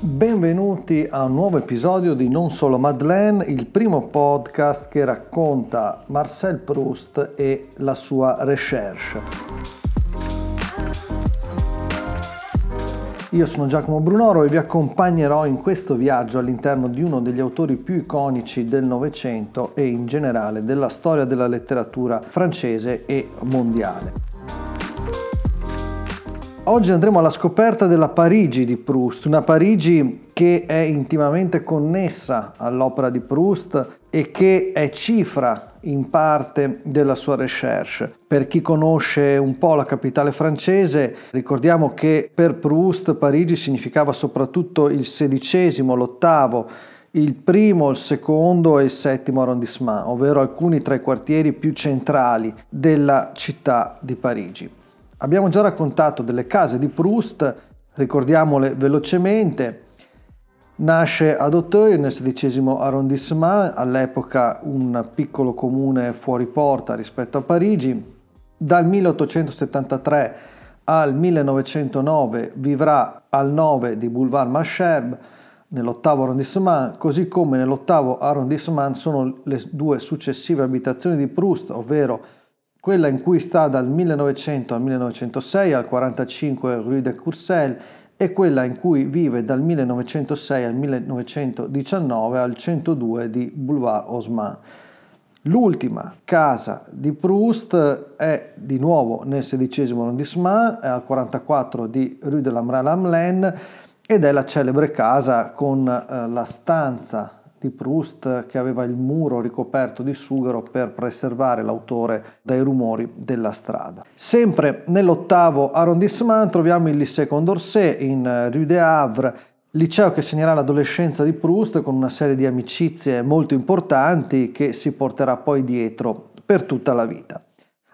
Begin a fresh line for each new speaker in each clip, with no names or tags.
Benvenuti a un nuovo episodio di Non Solo Madeleine, il primo podcast che racconta Marcel Proust e la sua recherche. Io sono Giacomo Brunoro e vi accompagnerò in questo viaggio all'interno di uno degli autori più iconici del Novecento e in generale della storia della letteratura francese e mondiale. Oggi andremo alla scoperta della Parigi di Proust, una Parigi che è intimamente connessa all'opera di Proust e che è cifra in parte della sua recherche. Per chi conosce un po' la capitale francese, ricordiamo che per Proust Parigi significava soprattutto il sedicesimo, l'ottavo, il primo, il secondo e il settimo arrondissement, ovvero alcuni tra i quartieri più centrali della città di Parigi. Abbiamo già raccontato delle case di Proust, ricordiamole velocemente. Nasce ad Auteuil nel XVI arrondissement, all'epoca un piccolo comune fuori porta rispetto a Parigi. Dal 1873 al 1909 vivrà al 9 di Boulevard Malesherbes nell'ottavo arrondissement, così come nell'ottavo arrondissement sono le due successive abitazioni di Proust, ovvero quella in cui sta dal 1900 al 1906 al 45 Rue de Courcelles e quella in cui vive dal 1906 al 1919 al 102 di Boulevard Haussmann. L'ultima casa di Proust è di nuovo nel XVI arrondissement, è al 44 di Rue de l'Amra-Lamelaine ed è la celebre casa con eh, la stanza di Proust che aveva il muro ricoperto di sughero per preservare l'autore dai rumori della strada. Sempre nell'ottavo arrondissement troviamo il Lycée Condorcet in Rue de Havre, liceo che segnerà l'adolescenza di Proust con una serie di amicizie molto importanti che si porterà poi dietro per tutta la vita.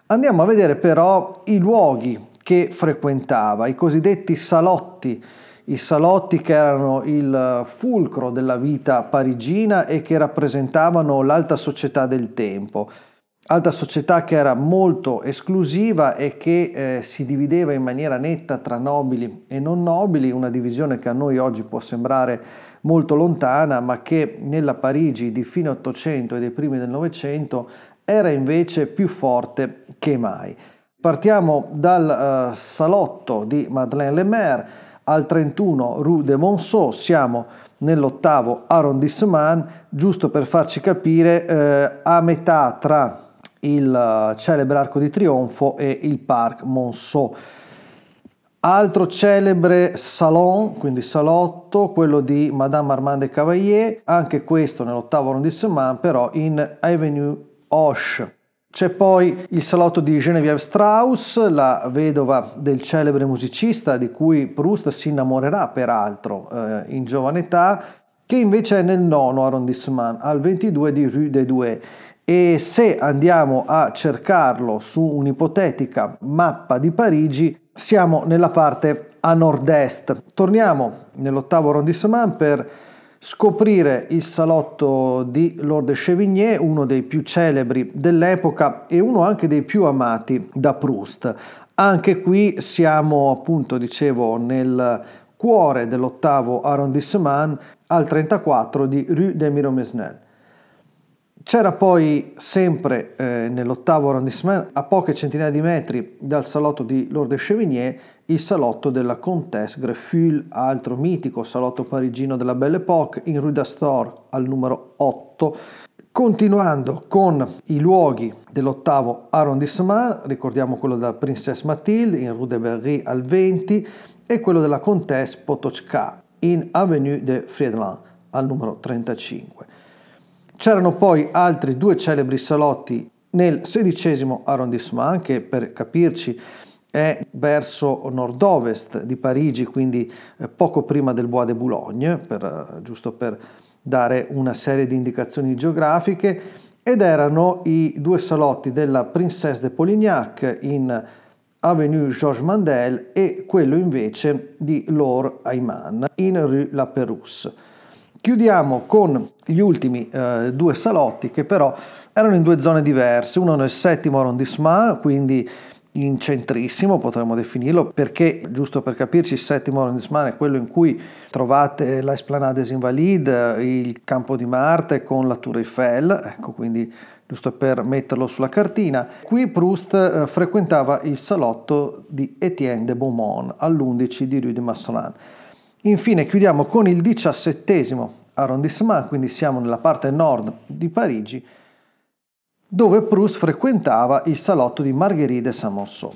Andiamo a vedere però i luoghi che frequentava, i cosiddetti salotti i salotti che erano il fulcro della vita parigina e che rappresentavano l'alta società del tempo. Alta società che era molto esclusiva e che eh, si divideva in maniera netta tra nobili e non nobili, una divisione che a noi oggi può sembrare molto lontana, ma che nella Parigi di fine Ottocento e dei primi del Novecento era invece più forte che mai. Partiamo dal uh, salotto di Madeleine Lemaire, al 31 Rue de Monceau, siamo nell'ottavo arrondissement, giusto per farci capire, eh, a metà tra il uh, celebre Arco di Trionfo e il Parc Monceau. Altro celebre salon, quindi salotto, quello di Madame Armande Cavalier, anche questo nell'ottavo arrondissement, però in Avenue Hoche. C'è poi il salotto di Geneviève Strauss, la vedova del celebre musicista di cui Proust si innamorerà peraltro eh, in giovane età, che invece è nel nono arrondissement, al 22 di Rue des Douai. E se andiamo a cercarlo su un'ipotetica mappa di Parigi, siamo nella parte a nord-est. Torniamo nell'ottavo arrondissement per scoprire il salotto di Lord de Chevigné, uno dei più celebri dell'epoca e uno anche dei più amati da Proust. Anche qui siamo appunto, dicevo, nel cuore dell'ottavo arrondissement al 34 di Rue des Miromesnel. C'era poi sempre eh, nell'ottavo arrondissement, a poche centinaia di metri dal salotto di Lord de Chevigné, il salotto della Comtesse Greffule, altro mitico salotto parigino della Belle Époque, in Rue d'Astor al numero 8. Continuando con i luoghi dell'ottavo arrondissement, ricordiamo quello della Princesse Mathilde in Rue de Berry al 20 e quello della Comtesse Potoczka in Avenue de Friedland al numero 35. C'erano poi altri due celebri salotti nel XVI arrondissement, che per capirci è verso nord-ovest di Parigi, quindi eh, poco prima del Bois de Boulogne, per, giusto per dare una serie di indicazioni geografiche, ed erano i due salotti della Princesse de Polignac in Avenue Georges Mandel e quello invece di Laure Ayman in Rue La Pérouse. Chiudiamo con gli ultimi eh, due salotti che però erano in due zone diverse, uno nel settimo arrondissement, quindi in centrissimo, potremmo definirlo, perché giusto per capirci il settimo arrondissement è quello in cui trovate la Esplanade des Invalides, il campo di Marte con la Tour Eiffel, ecco quindi giusto per metterlo sulla cartina. Qui Proust eh, frequentava il salotto di Etienne de Beaumont all'11 di Rue de Massolan. Infine chiudiamo con il diciassettesimo arrondissement, quindi siamo nella parte nord di Parigi, dove Proust frequentava il salotto di Marguerite de Saint-Morceau.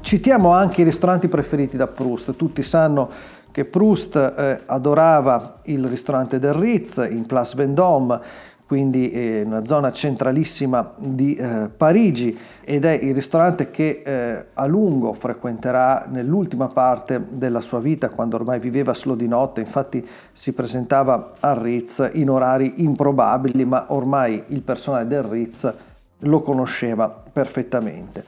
Citiamo anche i ristoranti preferiti da Proust, tutti sanno che Proust eh, adorava il ristorante del Ritz in Place Vendôme, quindi eh, una zona centralissima di eh, Parigi ed è il ristorante che eh, a lungo frequenterà nell'ultima parte della sua vita quando ormai viveva solo di notte, infatti si presentava al Ritz in orari improbabili ma ormai il personale del Ritz lo conosceva perfettamente.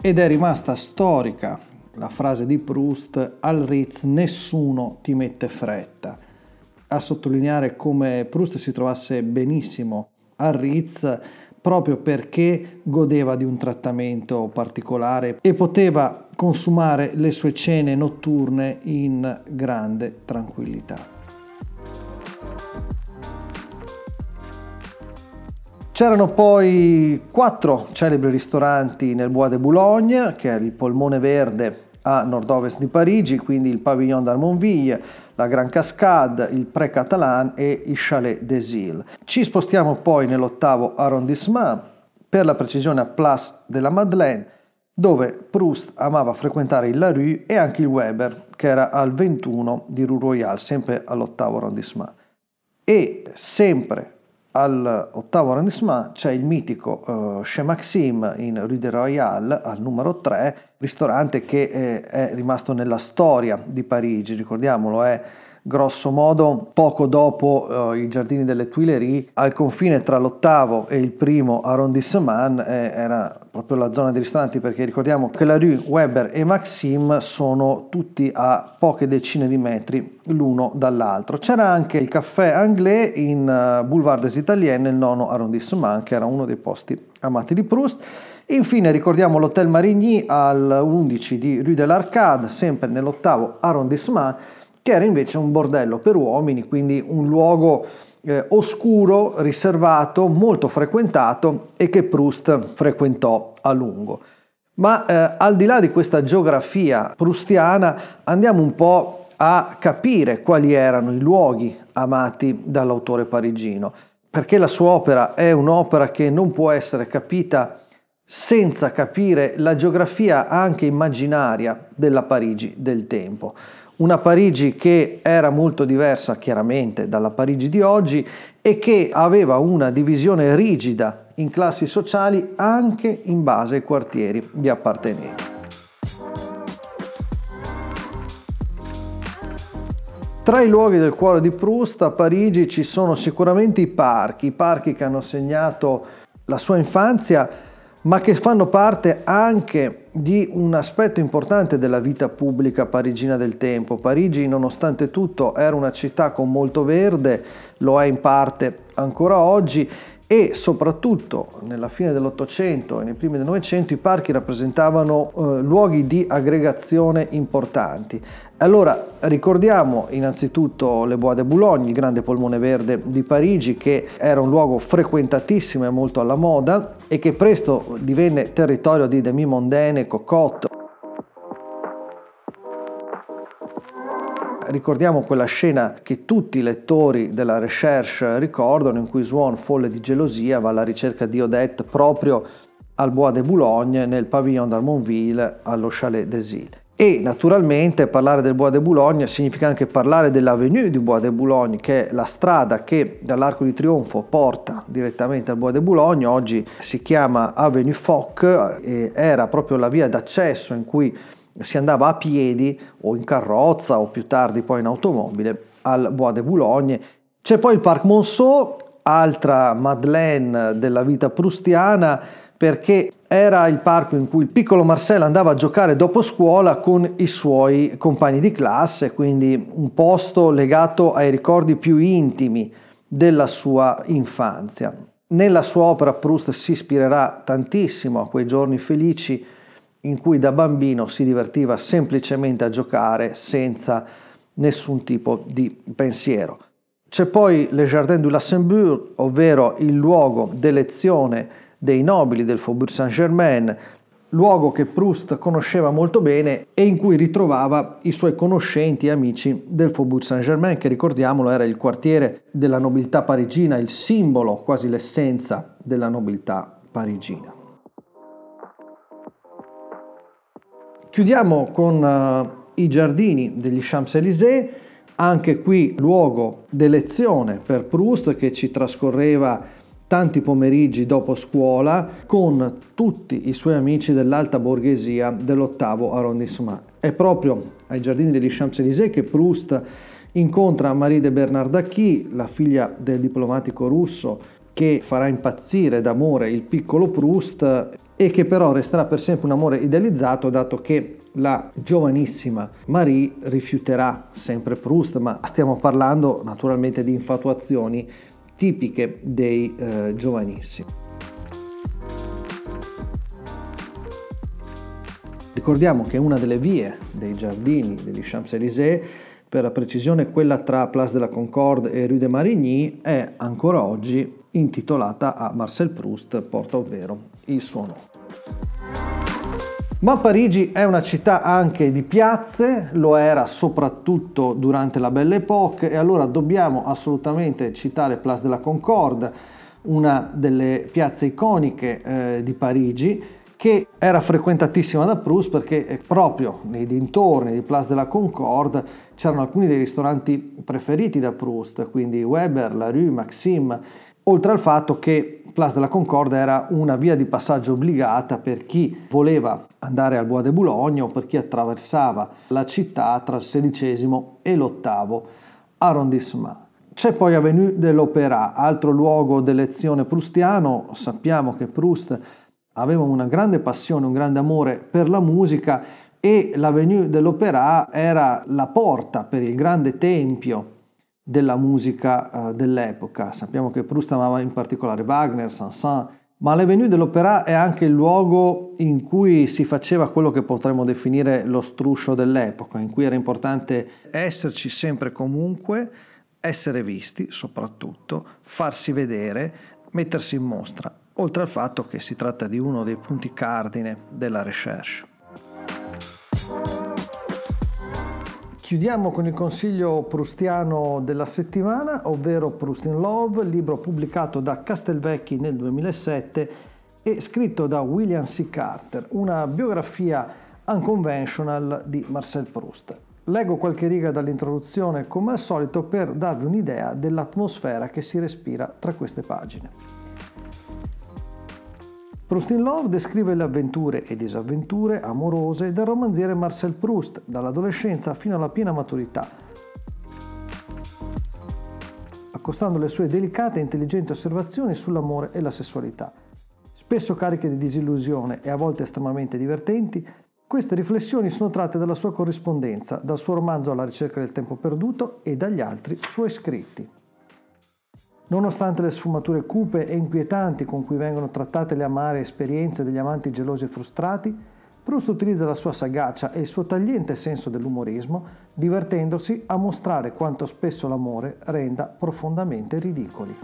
Ed è rimasta storica la frase di Proust al Ritz nessuno ti mette fretta a sottolineare come Proust si trovasse benissimo al Ritz proprio perché godeva di un trattamento particolare e poteva consumare le sue cene notturne in grande tranquillità. C'erano poi quattro celebri ristoranti nel Bois de Boulogne, che è il polmone verde a nord-ovest di Parigi, quindi il Pavillon d'Armonville, la Gran Cascade, il Pré-Catalan e il Chalet des Îles. Ci spostiamo poi nell'ottavo arrondissement, per la precisione a Place de la Madeleine, dove Proust amava frequentare il La Rue e anche il Weber, che era al 21 di Rue Royale, sempre all'ottavo arrondissement. E sempre all'ottavo arrondissement c'è il mitico uh, Chez Maxime in Rue de Royale al numero 3, ristorante che è, è rimasto nella storia di Parigi, ricordiamolo, è grosso modo poco dopo uh, i giardini delle Tuileries, al confine tra l'ottavo e il primo arrondissement eh, era proprio la zona dei ristoranti perché ricordiamo che la Rue Weber e Maxim sono tutti a poche decine di metri l'uno dall'altro. C'era anche il caffè Anglais in uh, Boulevard des Italiens nel nono arrondissement che era uno dei posti amati di Proust. Infine ricordiamo l'Hotel Marigny al 11 di Rue de l'Arcade, sempre nell'ottavo arrondissement, che era invece un bordello per uomini, quindi un luogo eh, oscuro, riservato, molto frequentato e che Proust frequentò a lungo. Ma eh, al di là di questa geografia prustiana andiamo un po' a capire quali erano i luoghi amati dall'autore parigino, perché la sua opera è un'opera che non può essere capita senza capire la geografia anche immaginaria della Parigi del tempo una Parigi che era molto diversa chiaramente dalla Parigi di oggi e che aveva una divisione rigida in classi sociali anche in base ai quartieri di appartenenza. Tra i luoghi del cuore di Proust a Parigi ci sono sicuramente i parchi, i parchi che hanno segnato la sua infanzia ma che fanno parte anche di un aspetto importante della vita pubblica parigina del tempo. Parigi, nonostante tutto, era una città con molto verde, lo è in parte ancora oggi e soprattutto nella fine dell'Ottocento e nei primi del Novecento i parchi rappresentavano eh, luoghi di aggregazione importanti. Allora ricordiamo innanzitutto le Bois de Boulogne, il grande polmone verde di Parigi che era un luogo frequentatissimo e molto alla moda e che presto divenne territorio di demi mondaine e cocotte. Ricordiamo quella scena che tutti i lettori della Recherche ricordano in cui Swan, folle di gelosia, va alla ricerca di Odette proprio al Bois de Boulogne nel pavillon d'Armonville allo Chalet des Îles. E naturalmente parlare del Bois de Boulogne significa anche parlare dell'Avenue du Bois de Boulogne, che è la strada che dall'Arco di Trionfo porta direttamente al Bois de Boulogne, oggi si chiama Avenue Foch e era proprio la via d'accesso in cui si andava a piedi o in carrozza o più tardi poi in automobile al Bois de Boulogne. C'è poi il Parc Monceau, altra Madeleine della vita prustiana, perché era il parco in cui il piccolo Marcel andava a giocare dopo scuola con i suoi compagni di classe, quindi un posto legato ai ricordi più intimi della sua infanzia. Nella sua opera Proust si ispirerà tantissimo a quei giorni felici in cui da bambino si divertiva semplicemente a giocare senza nessun tipo di pensiero. C'è poi Le Jardin du Luxembourg, ovvero il luogo d'elezione dei nobili del Faubourg Saint-Germain, luogo che Proust conosceva molto bene e in cui ritrovava i suoi conoscenti e amici del Faubourg Saint-Germain, che ricordiamolo era il quartiere della nobiltà parigina, il simbolo, quasi l'essenza della nobiltà parigina. Chiudiamo con uh, i giardini degli Champs-Élysées, anche qui luogo d'elezione per Proust che ci trascorreva tanti pomeriggi dopo scuola con tutti i suoi amici dell'alta borghesia dell'ottavo arrondissement. È proprio ai giardini degli Champs-Élysées che Proust incontra Marie de Bernardacchi, la figlia del diplomatico russo che farà impazzire d'amore il piccolo Proust e che però resterà per sempre un amore idealizzato dato che la giovanissima Marie rifiuterà sempre Proust, ma stiamo parlando naturalmente di infatuazioni tipiche dei eh, giovanissimi. Ricordiamo che una delle vie dei giardini degli Champs-Élysées, per la precisione quella tra Place de la Concorde e Rue de Marigny, è ancora oggi intitolata a Marcel Proust, porta ovvero il suo nome. Ma Parigi è una città anche di piazze, lo era soprattutto durante la Belle Époque e allora dobbiamo assolutamente citare Place de la Concorde, una delle piazze iconiche eh, di Parigi che era frequentatissima da Proust perché proprio nei dintorni di Place de la Concorde c'erano alcuni dei ristoranti preferiti da Proust, quindi Weber, La Rue, Maxime, oltre al fatto che Place de la Concorde era una via di passaggio obbligata per chi voleva andare al Bois de Boulogne o per chi attraversava la città tra il XVI e l'VIII arrondissement. C'è poi Avenue de l'Opéra, altro luogo d'elezione prustiano. Sappiamo che Proust aveva una grande passione, un grande amore per la musica e l'Avenue de l'Opéra era la porta per il grande tempio della musica uh, dell'epoca. Sappiamo che Proust amava in particolare Wagner, Saint-Saëns, ma l'Avenue dell'Opéra è anche il luogo in cui si faceva quello che potremmo definire lo struscio dell'epoca, in cui era importante esserci sempre e comunque, essere visti soprattutto, farsi vedere, mettersi in mostra, oltre al fatto che si tratta di uno dei punti cardine della recherche. Chiudiamo con il consiglio prustiano della settimana, ovvero Proust in Love, libro pubblicato da Castelvecchi nel 2007 e scritto da William C. Carter, una biografia unconventional di Marcel Proust. Leggo qualche riga dall'introduzione come al solito per darvi un'idea dell'atmosfera che si respira tra queste pagine. Proust in Love descrive le avventure e disavventure amorose del romanziere Marcel Proust, dall'adolescenza fino alla piena maturità, accostando le sue delicate e intelligenti osservazioni sull'amore e la sessualità. Spesso cariche di disillusione e a volte estremamente divertenti, queste riflessioni sono tratte dalla sua corrispondenza, dal suo romanzo Alla ricerca del tempo perduto e dagli altri suoi scritti. Nonostante le sfumature cupe e inquietanti con cui vengono trattate le amare esperienze degli amanti gelosi e frustrati, Proust utilizza la sua sagacia e il suo tagliente senso dell'umorismo, divertendosi a mostrare quanto spesso l'amore renda profondamente ridicoli.